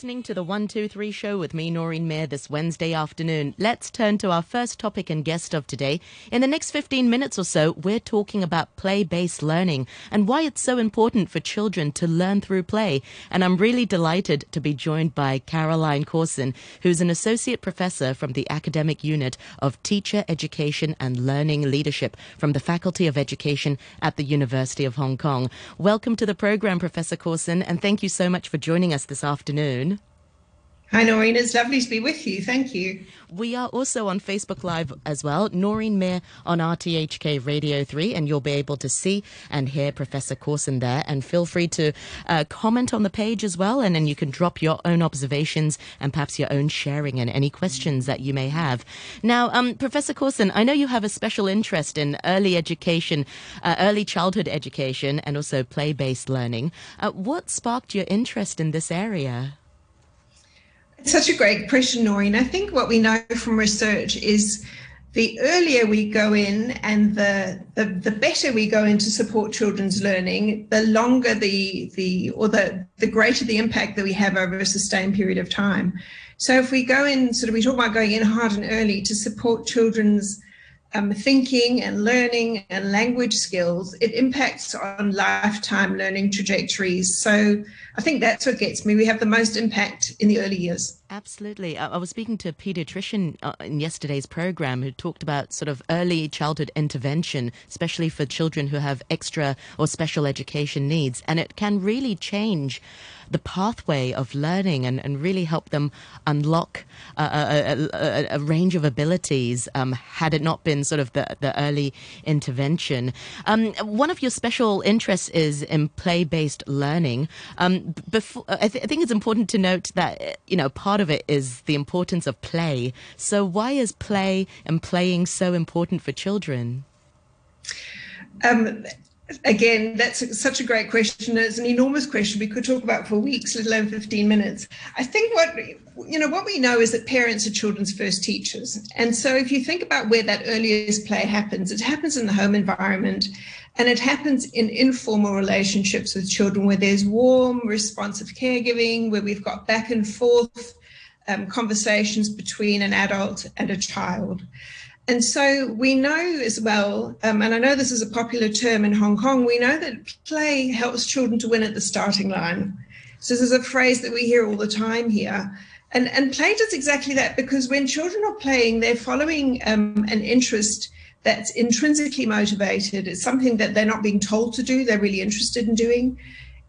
listening to the 123 show with me, Noreen Mayer, this Wednesday afternoon. Let's turn to our first topic and guest of today. In the next 15 minutes or so, we're talking about play based learning and why it's so important for children to learn through play. And I'm really delighted to be joined by Caroline Cohrssen, who's an associate professor from the academic unit of teacher education and learning leadership from the Faculty of Education at the University of Hong Kong. Welcome to the program, Professor Cohrssen, and thank you so much for joining us this afternoon. Hi, Noreen. It's lovely to be with you. Thank you. We are also on Facebook Live as well. Noreen Mayer on RTHK Radio 3, and you'll be able to see and hear Professor Cohrssen there. And feel free to uh, comment on the page as well, and then you can drop your own observations and perhaps your own sharing and any questions that you may have. Now, um, Professor Cohrssen, I know you have a special interest in early education, uh, early childhood education, and also play based learning. Uh, what sparked your interest in this area? It's such a great question, Noreen. I think what we know from research is the earlier we go in and the, the, the better we go in to support children's learning, the longer the the or the the greater the impact that we have over a sustained period of time. So if we go in, sort of, we talk about going in hard and early to support children's um, thinking and learning and language skills, it impacts on lifetime learning trajectories. So I think that's what gets me. We have the most impact in the early years. Absolutely. I, was speaking to a pediatrician uh, in yesterday's program who talked about sort of early childhood intervention, especially for children who have extra or special education needs. And it can really change the pathway of learning and, and really help them unlock a, a, a, range of abilities um, had it not been sort of the, the early intervention. Um, one of your special interests is in play based learning. Um, before, I, th- I think it's important to note that, you know, part of it is the importance of play. So, why is play and playing so important for children? Um, again, that's such a great question. It's an enormous question we could talk about for weeks, let alone 15 minutes. I think what you know what we know is that parents are children's first teachers. And so if you think about where that earliest play happens, it happens in the home environment and it happens in informal relationships with children where there's warm, responsive caregiving, where we've got back and forth um, conversations between an adult and a child. And so we know as well, um, and I know this is a popular term in Hong Kong, we know that play helps children to win at the starting line. So this is a phrase that we hear all the time here. And, and play does exactly that because when children are playing, they're following um, an interest that's intrinsically motivated. It's something that they're not being told to do, they're really interested in doing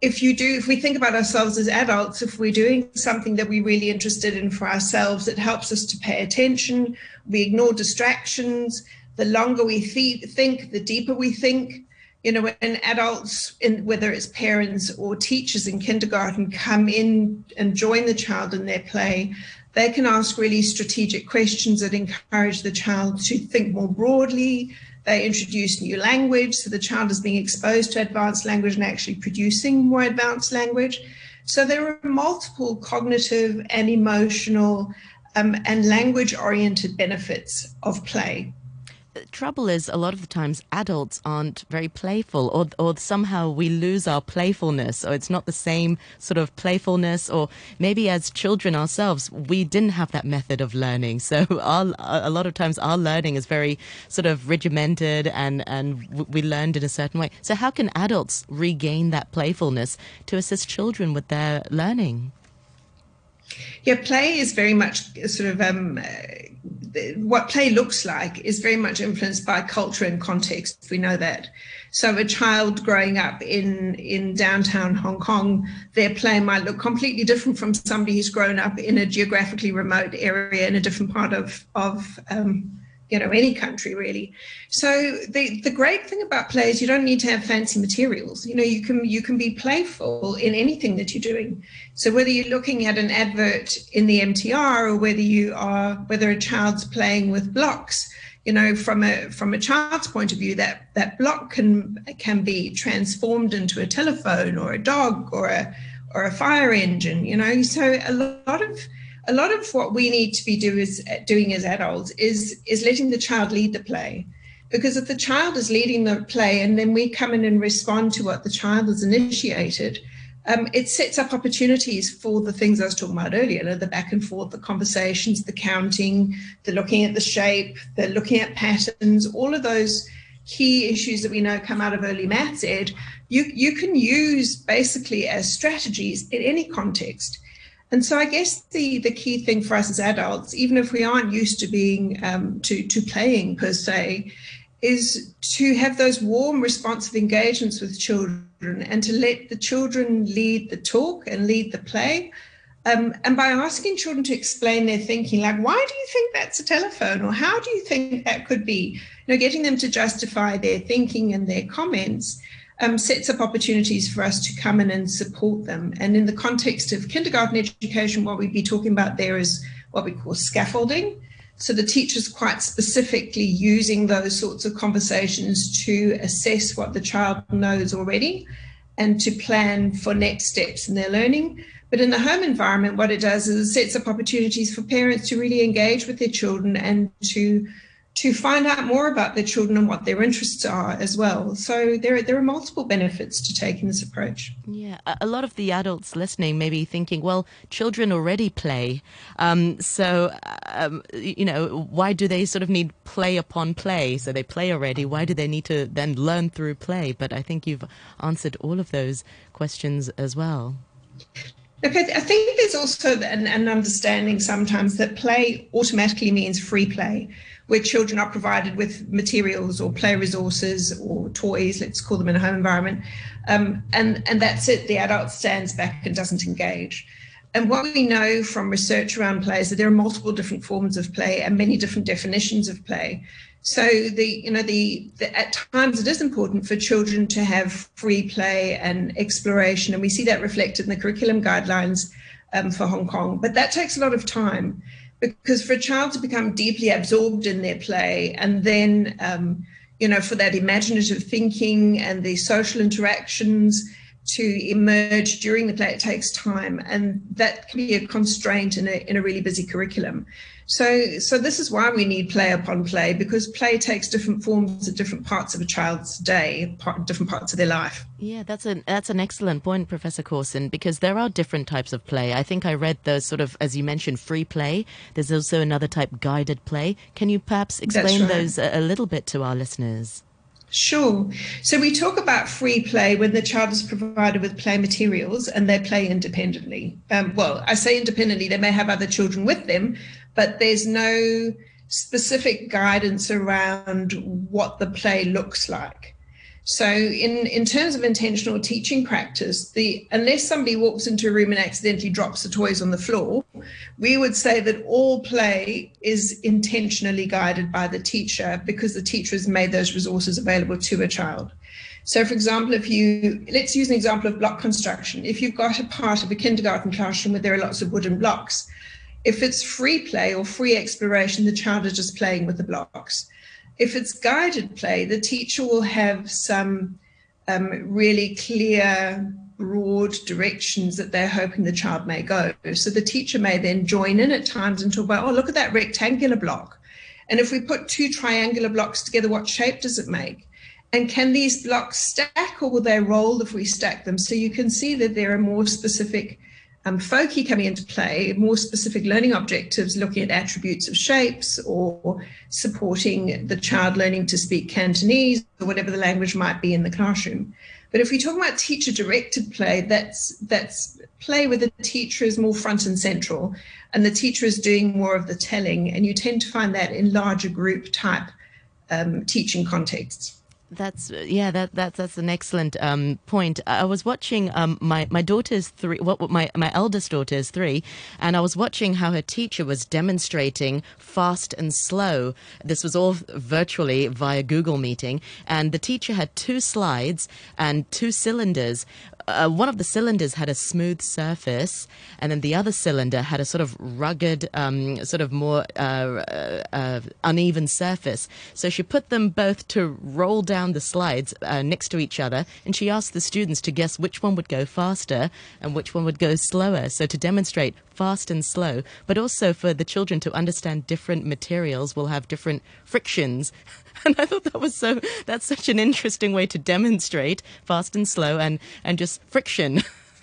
if you do, if we think about ourselves as adults, if we're doing something that we're really interested in for ourselves, it helps us to pay attention. We ignore distractions. The longer we th- think, the deeper we think. You know, when adults, in, whether it's parents or teachers in kindergarten, come in and join the child in their play, they can ask really strategic questions that encourage the child to think more broadly, they introduce new language, so the child is being exposed to advanced language and actually producing more advanced language. So there are multiple cognitive and emotional um, and language oriented benefits of play trouble is a lot of the times adults aren't very playful or or somehow we lose our playfulness or it's not the same sort of playfulness or maybe as children ourselves we didn't have that method of learning. So our, a lot of times our learning is very sort of regimented and and we learned in a certain way. So how can adults regain that playfulness to assist children with their learning yeah, play is very much sort of um, what play looks like is very much influenced by culture and context. We know that. So a child growing up in in downtown Hong Kong, their play might look completely different from somebody who's grown up in a geographically remote area in a different part of of um, you know any country really. So the the great thing about play is you don't need to have fancy materials. You know you can you can be playful in anything that you're doing. So whether you're looking at an advert in the mtr or whether you are whether a child's playing with blocks you know from a from a child's point of view that that block can can be transformed into a telephone or a dog or a or a fire engine you know. So a lot of a lot of what we need to be do is, doing as adults is is letting the child lead the play because if the child is leading the play and then we come in and respond to what the child has initiated um, it sets up opportunities for the things I was talking about earlier, you know, the back and forth, the conversations, the counting, the looking at the shape, the looking at patterns, all of those key issues that we know come out of early maths ed, you, you can use basically as strategies in any context. And so I guess the, the key thing for us as adults, even if we aren't used to being um, to, to playing per se, is to have those warm, responsive engagements with children and to let the children lead the talk and lead the play. Um, and by asking children to explain their thinking, like, why do you think that's a telephone? Or how do you think that could be? You know, getting them to justify their thinking and their comments um, sets up opportunities for us to come in and support them. And in the context of kindergarten education, what we'd be talking about there is what we call scaffolding. So the teacher's quite specifically using those sorts of conversations to assess what the child knows already and to plan for next steps in their learning. But in the home environment, what it does is it sets up opportunities for parents to really engage with their children and to to find out more about their children and what their interests are as well. So there, there are multiple benefits to taking this approach. Yeah, a lot of the adults listening may be thinking, well, children already play. Um, so, um, you know, why do they sort of need play upon play? So they play already. Why do they need to then learn through play? But I think you've answered all of those questions as well. Look, I think there's also an, an understanding sometimes that play automatically means free play where children are provided with materials or play resources or toys, let's call them in a home environment. Um, and, and that's it, the adult stands back and doesn't engage. And what we know from research around play is that there are multiple different forms of play and many different definitions of play. So the you know the, the, at times it is important for children to have free play and exploration, and we see that reflected in the curriculum guidelines um, for Hong Kong. But that takes a lot of time because for a child to become deeply absorbed in their play and then um, you know for that imaginative thinking and the social interactions to emerge during the play it takes time. And that can be a constraint in a, in a really busy curriculum so, so this is why we need play upon play because play takes different forms at different parts of a child's day, part, different parts of their life. Yeah, that's an that's an excellent point, Professor Cohrssen, because there are different types of play. I think I read those sort of, as you mentioned, free play. There's also another type, guided play. Can you perhaps explain right. those a, a little bit to our listeners? Sure. So we talk about free play when the child is provided with play materials and they play independently. Um, well, I say independently, they may have other children with them, but there's no specific guidance around what the play looks like. So, in, in terms of intentional teaching practice, the unless somebody walks into a room and accidentally drops the toys on the floor, we would say that all play is intentionally guided by the teacher because the teacher has made those resources available to a child. So, for example, if you let's use an example of block construction. If you've got a part of a kindergarten classroom where there are lots of wooden blocks, if it's free play or free exploration, the child is just playing with the blocks. If it's guided play, the teacher will have some um, really clear, broad directions that they're hoping the child may go. So the teacher may then join in at times and talk about, oh, look at that rectangular block. And if we put two triangular blocks together, what shape does it make? And can these blocks stack or will they roll if we stack them? So you can see that there are more specific um, FOCI coming into play, more specific learning objectives looking at attributes of shapes or supporting the child learning to speak Cantonese or whatever the language might be in the classroom. But if we talk about teacher directed play, that's that's play where the teacher is more front and central and the teacher is doing more of the telling. And you tend to find that in larger group type um, teaching contexts. That's yeah. That that's that's an excellent um, point. I was watching um, my my daughter's three. What my my eldest daughter is three, and I was watching how her teacher was demonstrating fast and slow. This was all virtually via Google Meeting, and the teacher had two slides and two cylinders uh, one of the cylinders had a smooth surface, and then the other cylinder had a sort of rugged, um, sort of more uh, uh, uh, uneven surface. So she put them both to roll down the slides uh, next to each other, and she asked the students to guess which one would go faster and which one would go slower. So to demonstrate fast and slow, but also for the children to understand different materials will have different frictions. And I thought that was so, that's such an interesting way to demonstrate fast and slow and, and just friction.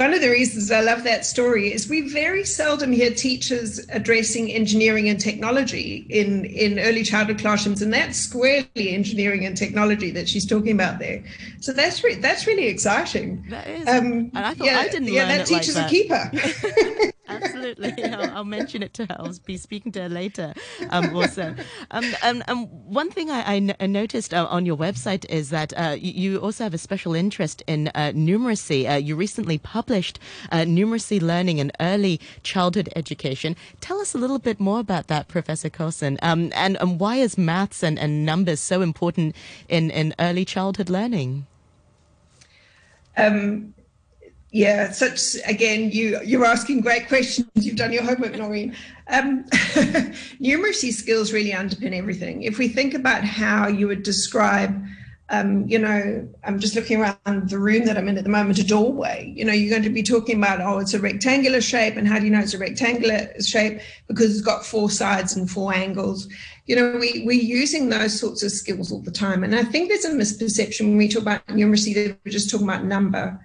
One of the reasons I love that story is we very seldom hear teachers addressing engineering and technology in, in early childhood classrooms, and that's squarely engineering and technology that she's talking about there. So that's re- that's really exciting. That is, um, and I thought yeah, I didn't yeah, that teacher's like that. a keeper. Absolutely, I'll, I'll, mention it to her. I'll be speaking to her later. Um, also, um, um, um one thing I, I noticed uh, on your website is that uh, you, also have a special interest in uh, numeracy. Uh, you recently published uh, numeracy learning in early childhood education. Tell us a little bit more about that, Professor Coulson, um, and, and why is maths and, and numbers so important in, in early childhood learning? Um, yeah, such again, you you're asking great questions. You've done your homework, Noreen. Um, numeracy skills really underpin everything. If we think about how you would describe, um, you know, I'm just looking around the room that I'm in at the moment, a doorway. You know, you're going to be talking about, oh, it's a rectangular shape, and how do you know it's a rectangular shape? Because it's got four sides and four angles. You know, we we're using those sorts of skills all the time, and I think there's a misperception when we talk about numeracy that we're just talking about number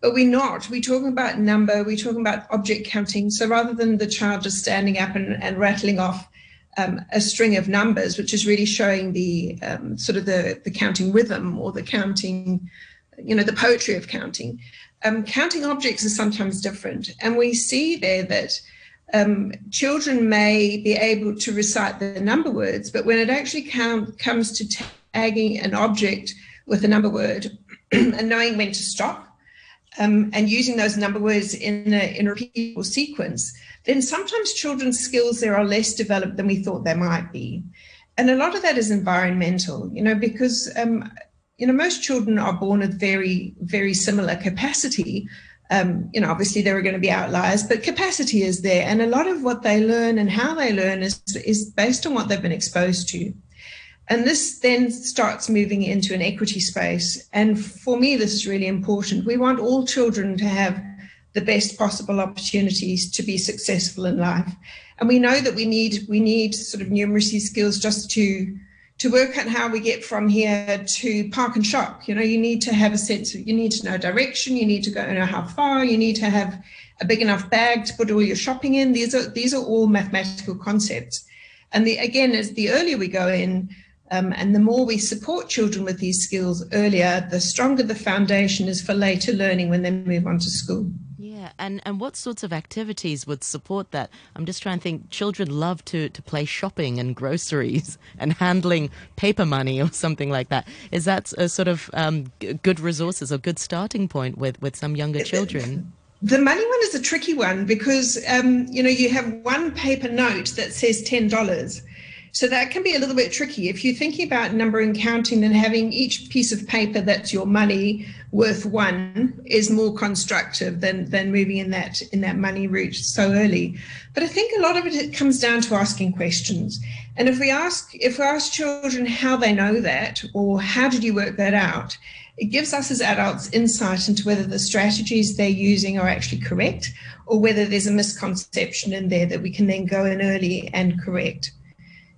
but we're not. We're talking about number, we're talking about object counting. So rather than the child just standing up and, and rattling off um, a string of numbers, which is really showing the um, sort of the, the counting rhythm or the counting, you know, the poetry of counting, um, counting objects is sometimes different. And we see there that um, children may be able to recite the number words, but when it actually count, comes to tagging an object with a number word and knowing when to stop, um, and using those number words in a, in a repeatable sequence, then sometimes children's skills there are less developed than we thought they might be. And a lot of that is environmental, you know, because, um, you know, most children are born with very, very similar capacity. Um, you know, obviously there are going to be outliers, but capacity is there. And a lot of what they learn and how they learn is, is based on what they've been exposed to. And this then starts moving into an equity space. And for me, this is really important. We want all children to have the best possible opportunities to be successful in life. And we know that we need we need sort of numeracy skills just to to work out how we get from here to park and shop. You know, you need to have a sense of you need to know direction, you need to go and know how far, you need to have a big enough bag to put all your shopping in. These are these are all mathematical concepts. And the again, as the earlier we go in, um, and the more we support children with these skills earlier, the stronger the foundation is for later learning when they move on to school. Yeah, and, and what sorts of activities would support that? I'm just trying to think. Children love to, to play shopping and groceries and handling paper money or something like that. Is that a sort of um, good resources or good starting point with, with some younger children? The money one is a tricky one because um, you know you have one paper note that says ten dollars, so that can be a little bit tricky. If you're thinking about number and counting, then having each piece of paper that's your money worth one is more constructive than than moving in that in that money route so early. But I think a lot of it, it comes down to asking questions. And if we ask if we ask children how they know that or how did you work that out, it gives us as adults insight into whether the strategies they're using are actually correct or whether there's a misconception in there that we can then go in early and correct.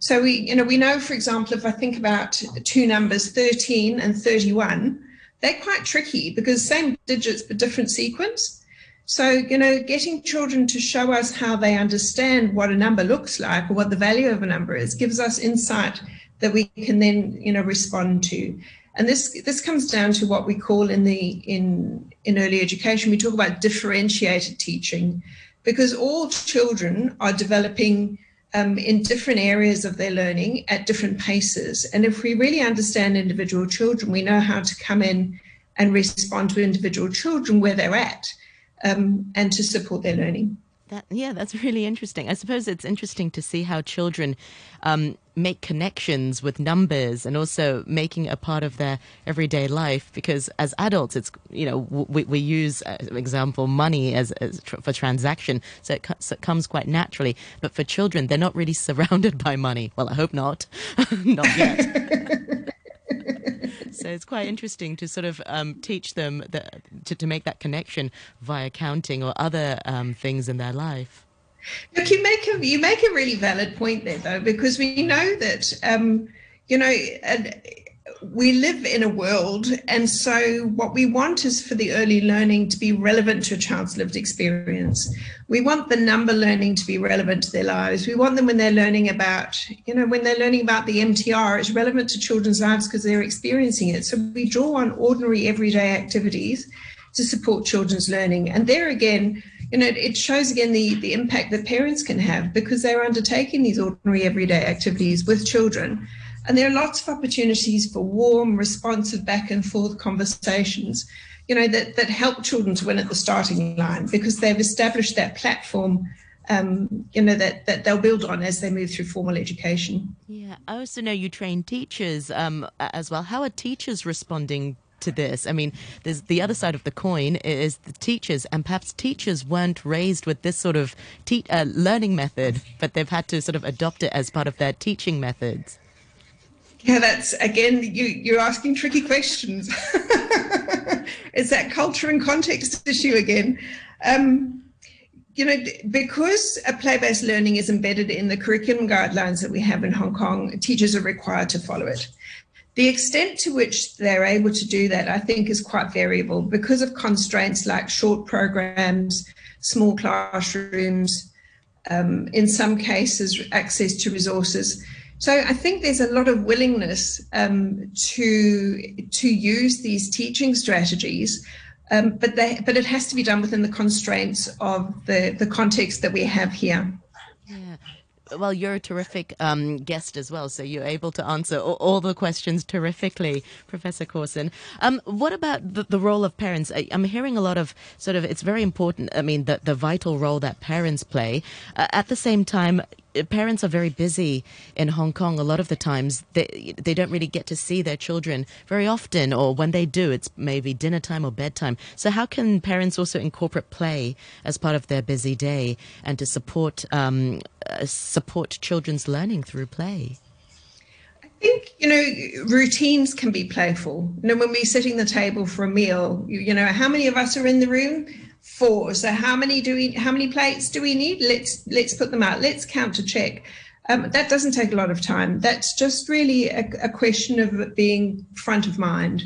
So we, you know, we know, for example, if I think about two numbers, 13 and 31, they're quite tricky because same digits but different sequence. So, you know, getting children to show us how they understand what a number looks like or what the value of a number is gives us insight that we can then, you know, respond to. And this this comes down to what we call in the in in early education, we talk about differentiated teaching, because all children are developing um, in different areas of their learning at different paces. And if we really understand individual children, we know how to come in and respond to individual children where they're at um, and to support their learning. That, yeah, that's really interesting. I suppose it's interesting to see how children um, make connections with numbers and also making a part of their everyday life. Because as adults, it's you know we, we use, uh, example, money as, as tr- for transaction, so it, so it, comes quite naturally. But for children, they're not really surrounded by money. Well, I hope not, not yet. So it's quite interesting to sort of um, teach them that, to, to make that connection via counting or other um, things in their life. Look, you make a you make a really valid point there, though, because we know that um, you know we live in a world, and so what we want is for the early learning to be relevant to a child's lived experience. We want the number learning to be relevant to their lives. We want them when they're learning about, you know, when they're learning about the MTR, it's relevant to children's lives because they're experiencing it. So we draw on ordinary everyday activities to support children's learning. And there again, you know, it shows again the, the impact that parents can have because they're undertaking these ordinary everyday activities with children. And there are lots of opportunities for warm, responsive back and forth conversations, you know, that, that help children to win at the starting line because they've established that platform um, you know that that they'll build on as they move through formal education. Yeah, I also know you train teachers um, as well. How are teachers responding to this? I mean, there's the other side of the coin is the teachers, and perhaps teachers weren't raised with this sort of te- uh, learning method, but they've had to sort of adopt it as part of their teaching methods. Yeah, that's again, you, you're asking tricky questions. it's that culture and context issue again. Um, you know, because a play based learning is embedded in the curriculum guidelines that we have in Hong Kong, teachers are required to follow it. The extent to which they're able to do that, I think, is quite variable because of constraints like short programs, small classrooms, um, in some cases, access to resources. So I think there's a lot of willingness um, to to use these teaching strategies, um, but they but it has to be done within the constraints of the the context that we have here. Yeah. Well, you're a terrific um, guest as well, so you're able to answer all, all the questions terrifically, Professor Cohrssen. Um, what about the, the, role of parents? I, am hearing a lot of sort of, it's very important, I mean, the, the vital role that parents play. Uh, at the same time, parents are very busy in Hong Kong. A lot of the times, they they don't really get to see their children very often, or when they do, it's maybe dinner time or bedtime. So, how can parents also incorporate play as part of their busy day and to support um, uh, support children's learning through play? I think you know routines can be playful. You know, when we're sitting the table for a meal, you, you know, how many of us are in the room? Four. So how many do we? How many plates do we need? Let's let's put them out. Let's count to check. Um, that doesn't take a lot of time. That's just really a, a question of being front of mind.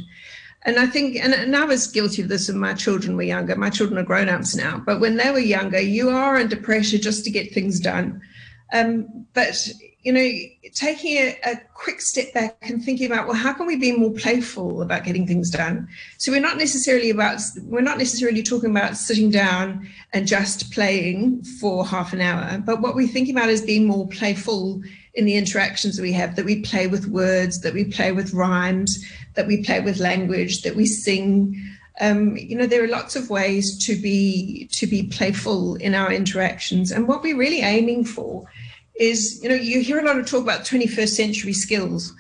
And I think, and, and, I was guilty of this when my children were younger. My children are grown ups now, but when they were younger, you are under pressure just to get things done. Um, but you know, taking a, a, quick step back and thinking about, well, how can we be more playful about getting things done? So we're not necessarily about, we're not necessarily talking about sitting down and just playing for half an hour, but what we're thinking about is being more playful in the interactions that we have, that we play with words, that we play with rhymes, that we play with language, that we sing. Um, you know, there are lots of ways to be to be playful in our interactions, and what we're really aiming for is, you know, you hear a lot of talk about 21st century skills.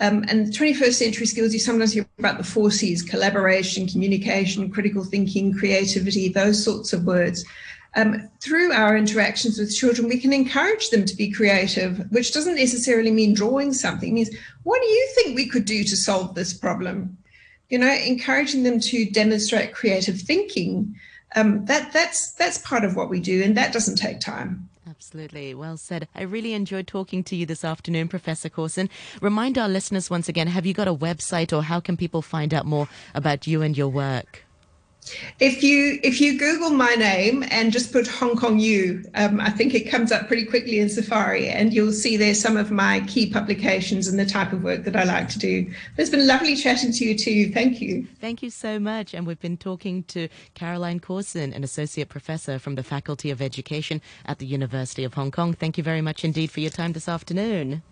Um, and 21st century skills, you sometimes hear about the four C's collaboration, communication, critical thinking, creativity, those sorts of words. Um, through our interactions with children, we can encourage them to be creative, which doesn't necessarily mean drawing something. It means, what do you think we could do to solve this problem? You know, encouraging them to demonstrate creative thinking. Um, that that's that's part of what we do, and that doesn't take time. Absolutely. Well said. I really enjoyed talking to you this afternoon, Professor Cohrssen. Remind our listeners once again have you got a website or how can people find out more about you and your work? If you if you Google my name and just put Hong Kong U, um, I think it comes up pretty quickly in Safari, and you'll see there some of my key publications and the type of work that I like to do. But it's been lovely chatting to you too. Thank you. Thank you so much. And we've been talking to Caroline Cohrssen, an associate professor from the Faculty of Education at the University of Hong Kong. Thank you very much indeed for your time this afternoon.